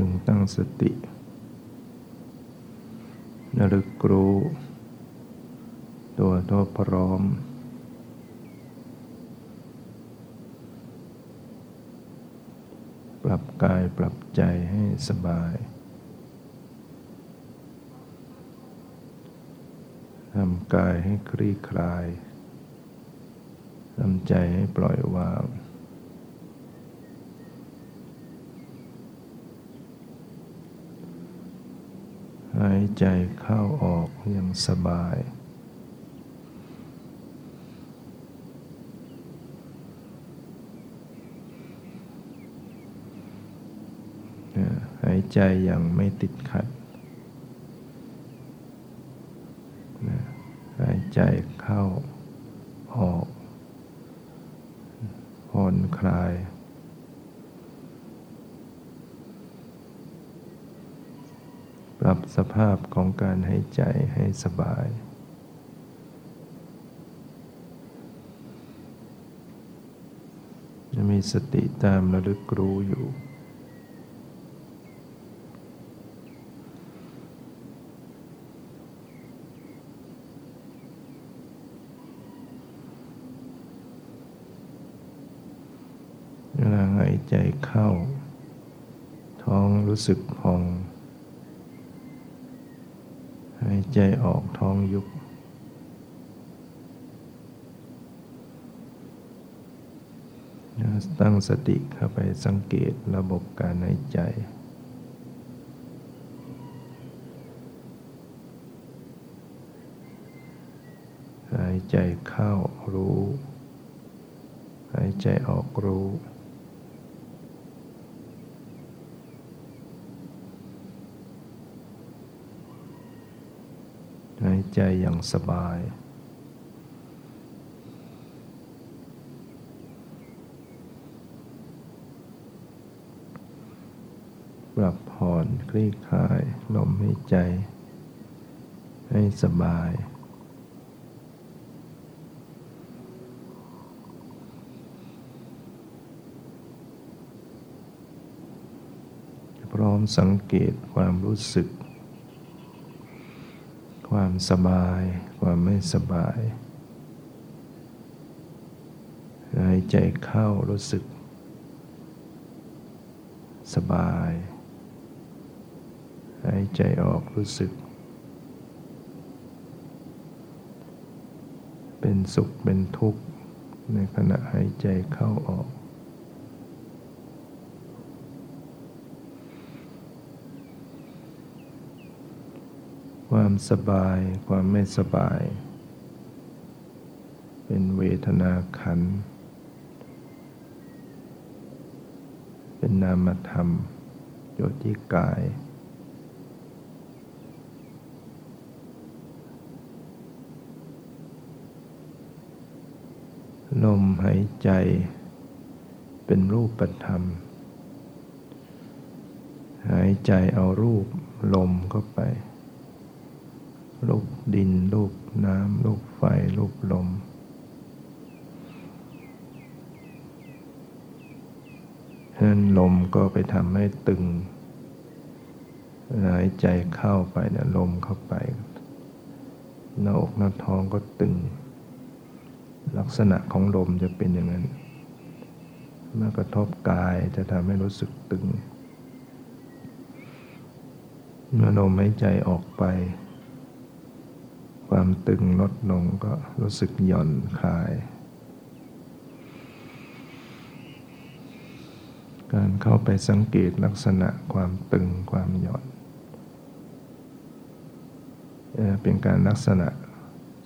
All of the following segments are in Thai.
พึงตั้งสตินรึกรู้ตัวตัวพร้อม ปรับกายปรับใจให้สบายทำกายให้คลี่คลายทำใจให้ปล่อยวาง หายใจเข้าออกอย่างสบาย หายใจอย่างไม่ติดขัด หายใจเข้าออกผ่อนคลายปรับ สภาพของการหายใจให้สบายจะมีสติตามระลึกรู้อยู่เวลาหายใจเข้า ท้องรู้สึกพองหายใจออก ท้องยุบตั้งสติเข้าไปสังเกตระบบการหายใจ หายใจเข้ารู้ หายใจออกรู้หาย ใจอย่างสบาย ปรับผ่อนคลี่คลายลมหายใจ ให้สบาย พร้อมสังเกตความรู้สึก ความสบาย ความไม่สบาย หายใจเข้ารู้สึก สบาย หายใจออกรู้สึก เป็นสุขเป็นทุกข์ในขณะหายใจเข้าออก ความสบาย ความไม่สบาย เป็นเวทนาขัน เป็นนามธรรมโยติกาย ลมหายใจ เป็นรูปธรรม หายใจเอารูปลมเข้าไป ลูกดินลูกน้ำลูกไฟลูกลมฉะนั้นลมก็ไปทำให้ตึง หายใจเข้าไปเนี่ยลมเข้าไป หน้าอกหน้าท้องก็ตึง ลักษณะของลมจะเป็นอย่างนั้น เมื่อกระทบกายจะทำให้รู้สึกตึง เมื่อลมหายใจออกไป ความตึงลดลงก็รู้สึกหย่อนคลาย การเข้าไปสังเกตลักษณะความตึงความหย่อน เป็นการลักษณะ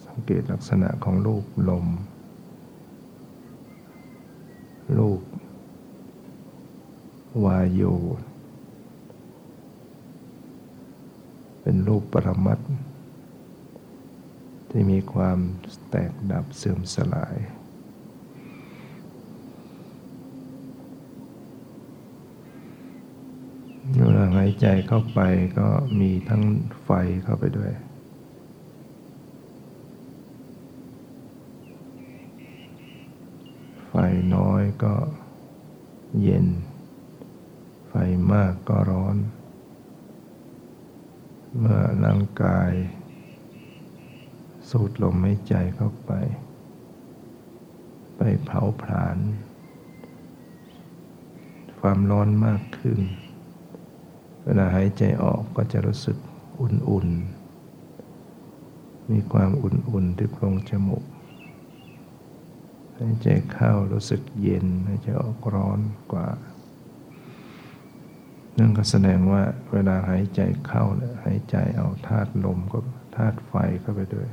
สังเกตลักษณะของรูปลม รูป วายโย เป็นรูปปรมัตถ์ ที่มีความแตกดับเสื่อมสลาย เวลาหายใจเข้าไปก็มีทั้งไฟเข้าไปด้วย ไฟน้อยก็เย็น ไฟ มากก็ร้อน เมื่อร่างกาย สูดลมหายใจเข้าไป ไปเผาผลาญ ความร้อนมากขึ้น เวลาหายใจออกก็จะรู้สึกอุ่นๆ มีความอุ่นๆที่โพรงจมูกหายใจเข้ารู้สึกเย็นหายใจออกร้อนกว่านั่นก็แสดงว่าเวลาหายใจเข้าเนี่ยหายใจเอาธาตุลมก็ธาตุไฟเข้าไปด้วย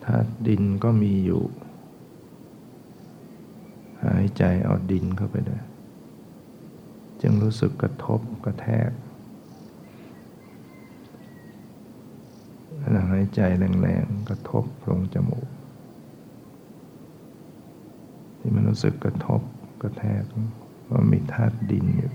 ธาตุ ดินก็มีอยู่ หายใจเอาดินเข้าไปด้วยจึงรู้สึกกระทบกระแทกหายใจแรงๆกระทบโพรงจมูก ที่มันรู้สึกกระทบกระแทกว่ามีธาตุดินอยู่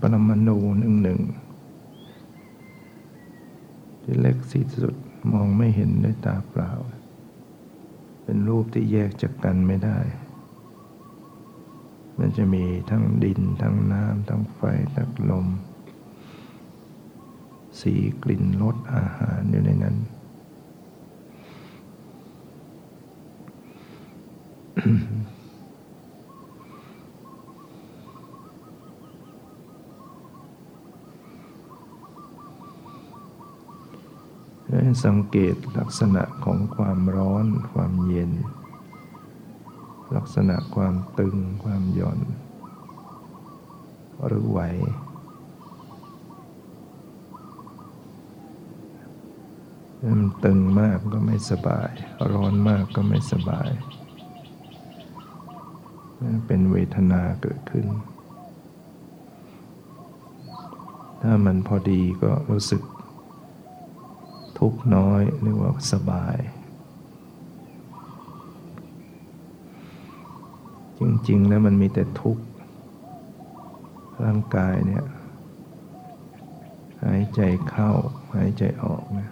ปรมาณูหนึ่งหนึ่งที่เล็กที่สุดมองไม่เห็นด้วยตาเปล่า เป็นรูปที่แยกจากกันไม่ได้ มันจะมีทั้งดิน ทั้งน้ำทั้งไฟ ทั้งลม สีกลิ่นรสอาหารอยู่ในนั้นห้ สังเกตลักษณะของความร้อน ความเย็น ลักษณะความตึง ความหย่อน หรือไหว มันตึงมากก็ไม่สบาย ร้อนมากก็ไม่สบาย เป็นเวทนาเกิดขึ้น ถ้ามันพอดีก็รู้สึก ทุกน้อยเรียกว่าสบาย จริง ๆ แล้วมันมีแต่ทุกข์ร่างกายเนี่ยหายใจเข้าหายใจออกนะ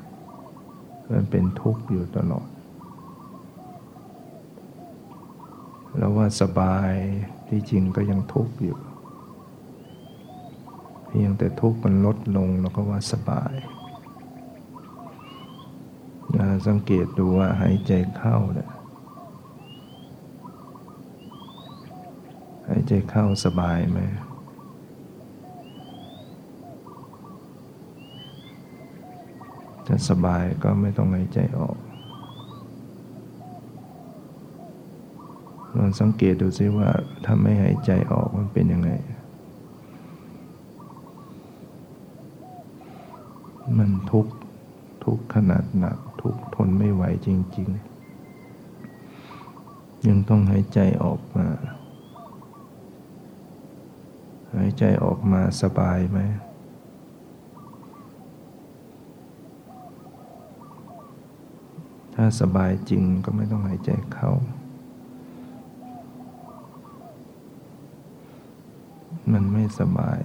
มันเป็นทุกข์อยู่ตลอด แล้วว่าสบายที่จริงก็ยังทุกข์อยู่เพียงแต่ทุกข์มันลดลงแล้วก็ว่าสบาย สังเกตดูว่าหายใจเข้าเนี่ยหายใจเข้าสบายไหมถ้าสบายก็ไม่ต้องหายใจออกลองสังเกตดูซิว่าถ้าไม่หายใจออกมันเป็นยังไง มันทุกข์ทุกข์ขนาดหนัก ทุกข์ทนไม่ไหวจริง ๆ ยังต้องหายใจออกมา หายใจออกมาสบายไหมถ้าสบายจริงก็ไม่ต้องหายใจเข้า มันไม่สบาย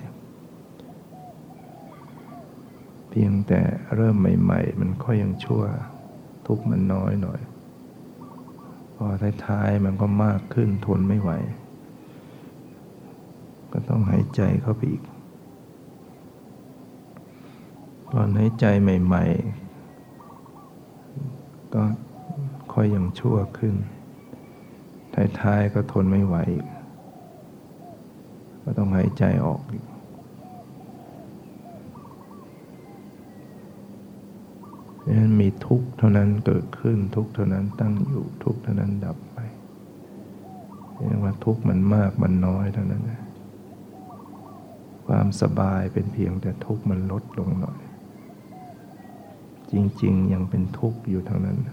พียงแต่เริ่มใหม่ ๆ มันค่อยยังชั่ว ทุกมันน้อยหน่อย พอท้ายๆมันก็มากขึ้นทนไม่ไหว ก็ต้องหายใจเข้าไปอีก ตอนหายใจใหม่ ๆ ก็ค่อยยังชั่วขึ้น ท้ายๆก็ทนไม่ไหว ก็ต้องหายใจออกอีก นั้นมีทุกข์เท่านั้นเกิดขึ้นทุกข์เท่านั้นตั้งอยู่ทุกข์เท่านั้นดับไปเรียกว่าทุกข์มันมากมันน้อยเท่านั้นนะความสบายเป็นเพียงแต่ทุกข์มันลดลงหน่อย จริง ๆ ยังเป็นทุกข์อยู่ท่านั้นเ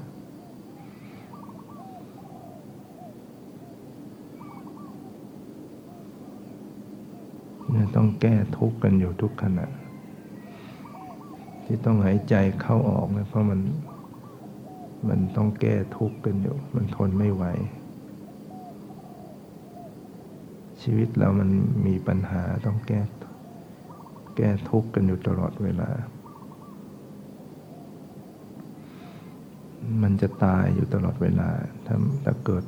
นี่ยต้องแก้ทุกข์กันอยู่ทุกขณะ ที่ต้องหายใจเข้าออกนะเพราะมันมันต้องแก้ทุกข์กันอยู่ มันทนไม่ไหว ชีวิตเรามันมีปัญหาต้องแก้ แก้ทุกข์กันอยู่ตลอดเวลา มันจะตายอยู่ตลอดเวลา ถ้าถ้าเกิด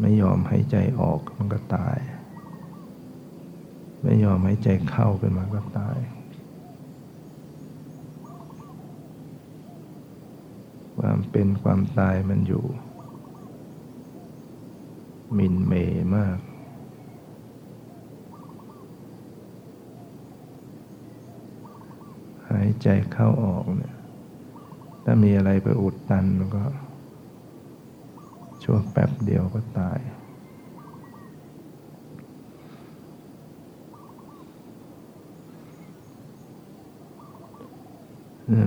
ไม่ยอมให้ใจออกมันก็ตาย ไม่ยอมให้ใจเข้าขึ้นมาก็ตาย ความเป็นความตายมันอยู่ มินเมมาก หายใจเข้าออกเนี่ย ถ้ามีอะไรไปอุดตันมันก็ ช่วงแป๊บเดียวก็ตาย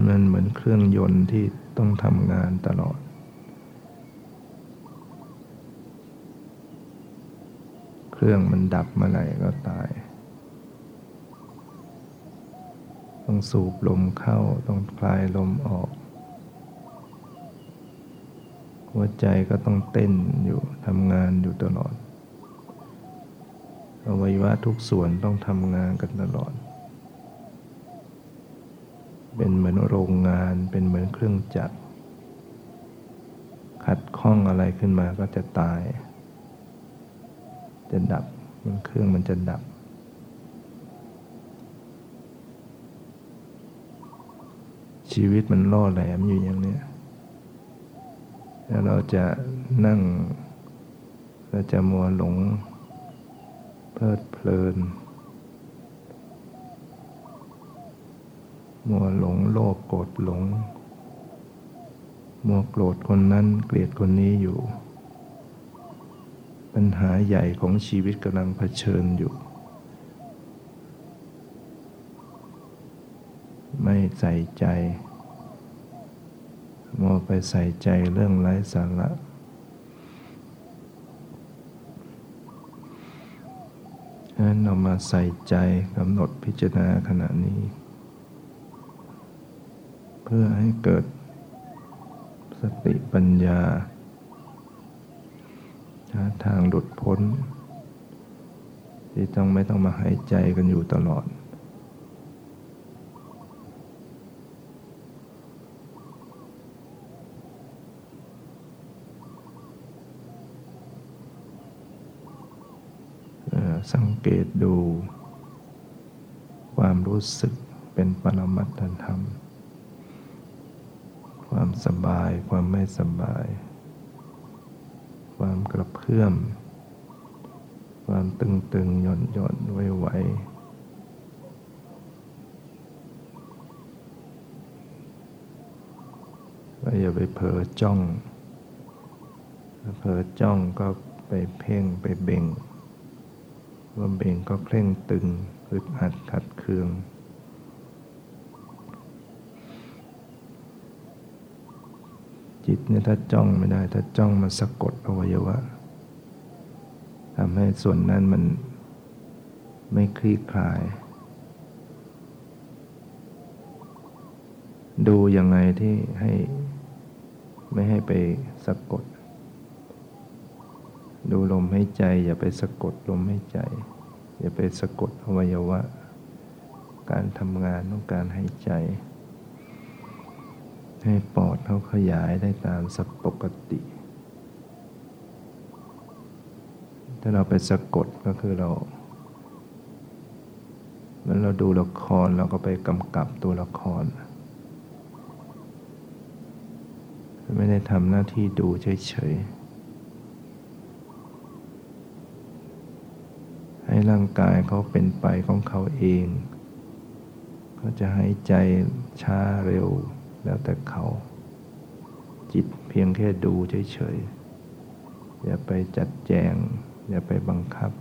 มันเหมือนเครื่องยนต์ที่ ต้องทำงานตลอด เครื่องมันดับเมื่อไหร่ก็ตาย ต้องสูบลมเข้าต้องคลายลมออก หัวใจก็ต้องเต้นอยู่ทำงานอยู่ตลอดอวัยวะทุกส่วนต้องทำงานกันตลอด เป็นเหมือนโรงงาน เป็นเหมือนเครื่องจักร ขัดข้องอะไรขึ้นมาก็จะตาย จะดับมันเครื่องมันจะดับ ชีวิตมันล่อแหลมอยู่อย่างนี้แล้วเราจะนั่งเราจะมัวหลงเพลิดเพลิน มัวหลงโลภโกรธหลง มัวโกรธคนนั้นเกลียดคนนี้อยู่ ปัญหาใหญ่ของชีวิตกำลังเผชิญอยู่ ไม่ใส่ใจ มัวไปใส่ใจเรื่องไร้สาระฉะนั้นเรามาใส่ใจกำหนดพิจารณาขณะนี้ พื่อให้เกิดสติปัญญาหาทางหลุดพ้น ที่ต้องไม่ต้องมาหายใจกันอยู่ตลอด สังเกตดู ความรู้สึกเป็นปรมัตถธรรม ความสบาย ความไม่สบาย ความกระเพื่อม ความตึงตึงหย่อนหย่อนไว้ไวก็อย่าไปเผลอจ้องเผลอจ้องก็ไปเพ่งไปเบ่งว่าเบ่งก็เคร่งตึงอึดอัดขัดเคือง จิตเนี่ยถ้าจ้องไม่ได้ ถ้าจ้องมันสะกดอวัยวะทำให้ส่วนนั้นมันไม่คลี่คลาย ดูยังไงที่ให้ไม่ให้ไปสะกด ดูลมให้ใจ อย่าไปสะกดลมให้ใจ อย่าไปสะกดอวัยวะ การทำงานของการให้ใจ ให้ปอดเขาขยายได้ตามสัปกติ ถ้าเราไปสะกดก็คือเราเมื่อเราดูละครเราก็ไปกำกับตัวละคร ไม่ได้ทำหน้าที่ดูเฉยๆ ให้ร่างกายเขาเป็นไปของเขาเองเขาจะให้ใจช้าเร็ว แล้วแต่เขา จิตเพียงแค่ดูเฉยๆ อย่าไปจัดแจง อย่าไปบังคับ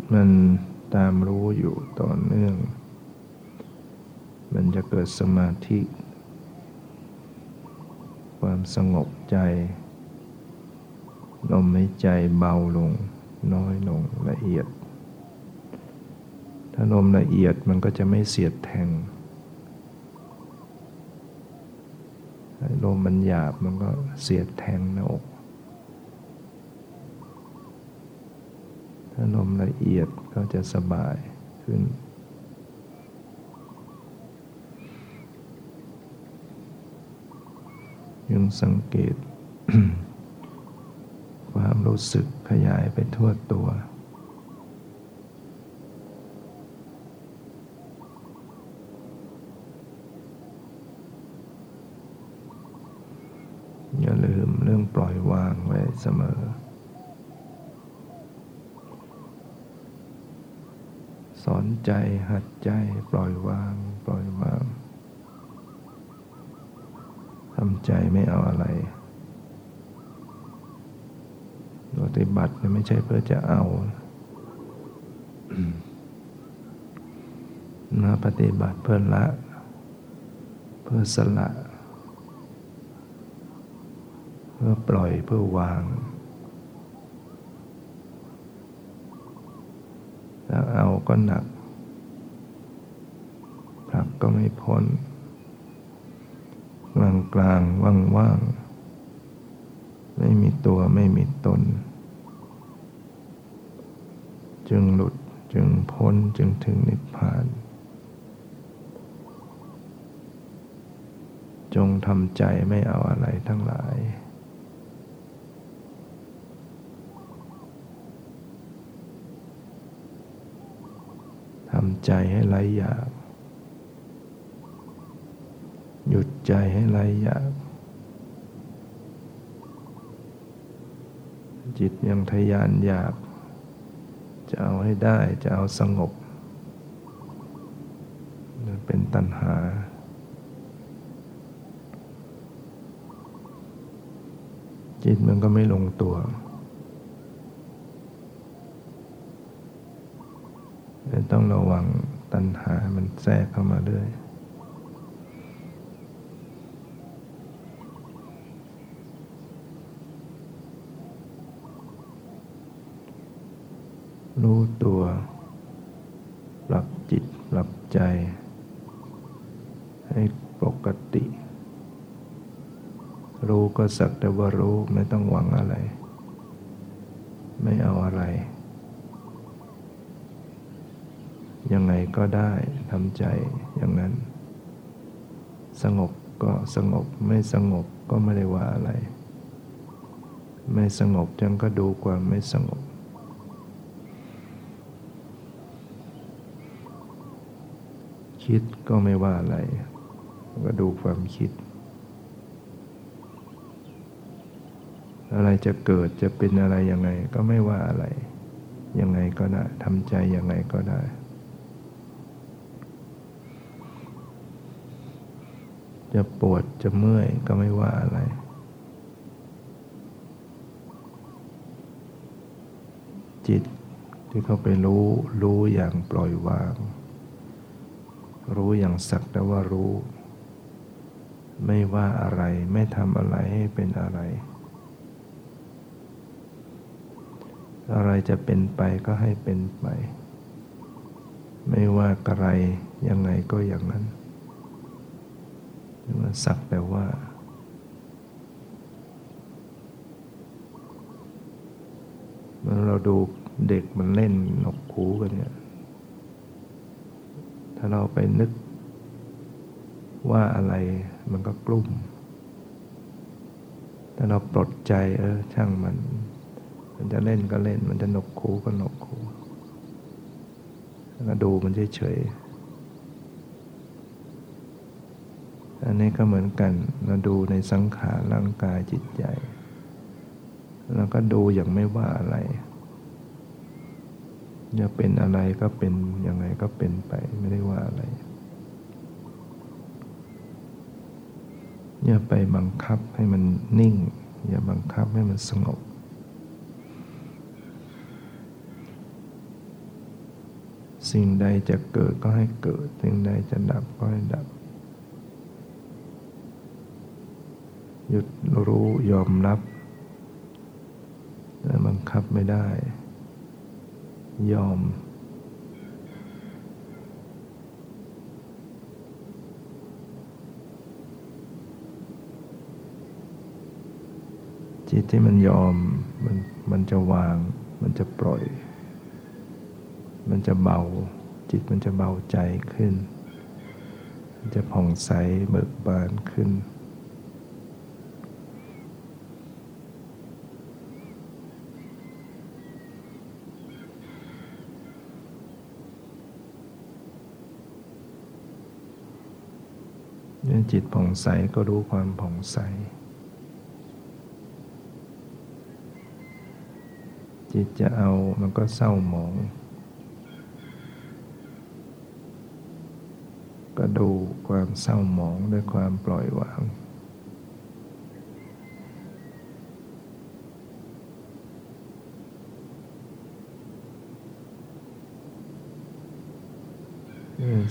เมันตามรู้อยู่ต่อเนื่อง มันจะเกิดสมาธิ ความสงบใจลมหายใจเบาลง น้อยลงละเอียด ถ้าลมละเอียดมันก็จะไม่เสียดแทงลมมันหยาบมันก็เสียดแทงหน้าอก ถ้าลมละเอียดก็จะสบายขึ้น ยังสังเกต ความรู้สึกขยายไปทั่วตัวอย่าลืมเรื่องปล่อยวางไว้เสมอ สอนใจหัดใจปล่อยวาง ปล่อยวางทำใจไม่เอาอะไรปฏิบัติไม่ใช่เพื่อจะเอามาปฏิบัติเพื่อละ เพื่อสละ เพื่อปล่อยเพื่อวางถ้าเอา ก็หนักผลักก็ไม่พ้นกลางกลางว่างว่างไม่มีตัวไม่มีตน จึงหลุดจึงพ้นจึงถึงนิพพาน จงทำใจไม่เอาอะไรทั้งหลายำใจให้ไรอยากหยุดใจให้ไรอยากจิตยังทยานอยากจะเอาให้ได้จะเอาสงบ เป็นตัณหา จิตมันก็ไม่ลงตัว ต้องระวังตัณหามันแทรกเข้ามาเรื่อยรู้ตัว ปรับจิต ปรับใจ ให้ปกติ รู้ก็สักแต่ว่ารู้ไม่ต้องหวังอะไร ไม่เอาอะไรยังไง ก็ได้ทำใจอย่างนั้น สงบก็สงบไม่สงบก็ไม่ได้ว่าอะไร ไม่สงบจังก็ดูความไม่สงบ คิดก็ไม่ว่าอะไร ก็ดูความคิด อะไรจะเกิดจะเป็นอะไรยังไงก็ไม่ว่าอะไร ยังไงก็ได้ทำใจยังไงก็ได้ จะปวดจะเมื่อยก็ไม่ว่าอะไร จิตที่เขาไปรู้รู้อย่างปล่อยวาง รู้อย่างสักแต่ว่ารู้ ไม่ว่าอะไรไม่ทำอะไรให้เป็นอะไร อะไรจะเป็นไปก็ให้เป็นไป ไม่ว่าอะไรยังไงก็อย่างนั้น ว่าสักแต่ว่า เมื่อเราดูเด็กมันเล่นนกคูกันเนี่ย ถ้าเราไปนึกว่าอะไรมันก็กลุ่มถ้าเราปลดใจเออช่างมัน มันจะเล่นก็เล่น มันจะหนกคูก็หนกคูแล้วดูมันเฉยๆ อันนี้ก็เหมือนกันเราดูในสังขารร่างกายจิตใจแล้วก็ดูอย่างไม่ว่าอะไรจะเป็นอะไรก็เป็นยังไงก็เป็นไปไม่ได้ว่าอะไรอย่าไปบังคับให้มันนิ่ง อย่าบังคับให้มันสงบสสิ่งใดจะเกิดก็ให้เกิด สิ่งใดจะดับก็ให้ดับ ห ยุดรู้ยอมรับ แต่บังคับไม่ได้ ยอม จิตที่มันยอมมันมันจะวาง มันจะปล่อย มันจะเบา จิตมันจะเบาใจขึ้น จะผ่องใสเบิกบานขึ้น จิตผ่องใสก็รู้ความผ่องใส จิตจะเอามันก็เศร้าหมอง ก็ดูความเศร้าหมองด้วยความปล่อยวาง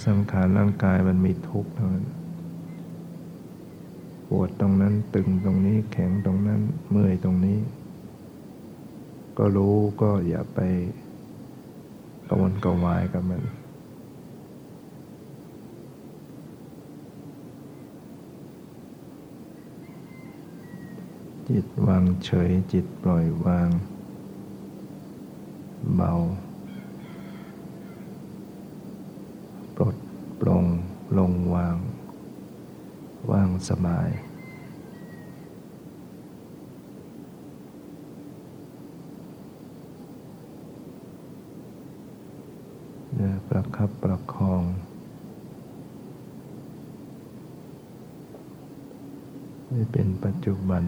สังขารร่างกายมันมีทุกข์เท่านั้น ปวดตรงนั้นตึงตรงนี้แข็งตรงนั้นเมื่อยตรงนี้ ก็รู้ก็อย่าไปกวนกวายกับมันจิตวางเฉยจิตปล่อยวาง เบา ปลดปลงลงวางว่าง สบาย เนี่ยประคับประคอง ให้เป็นปัจจุบัน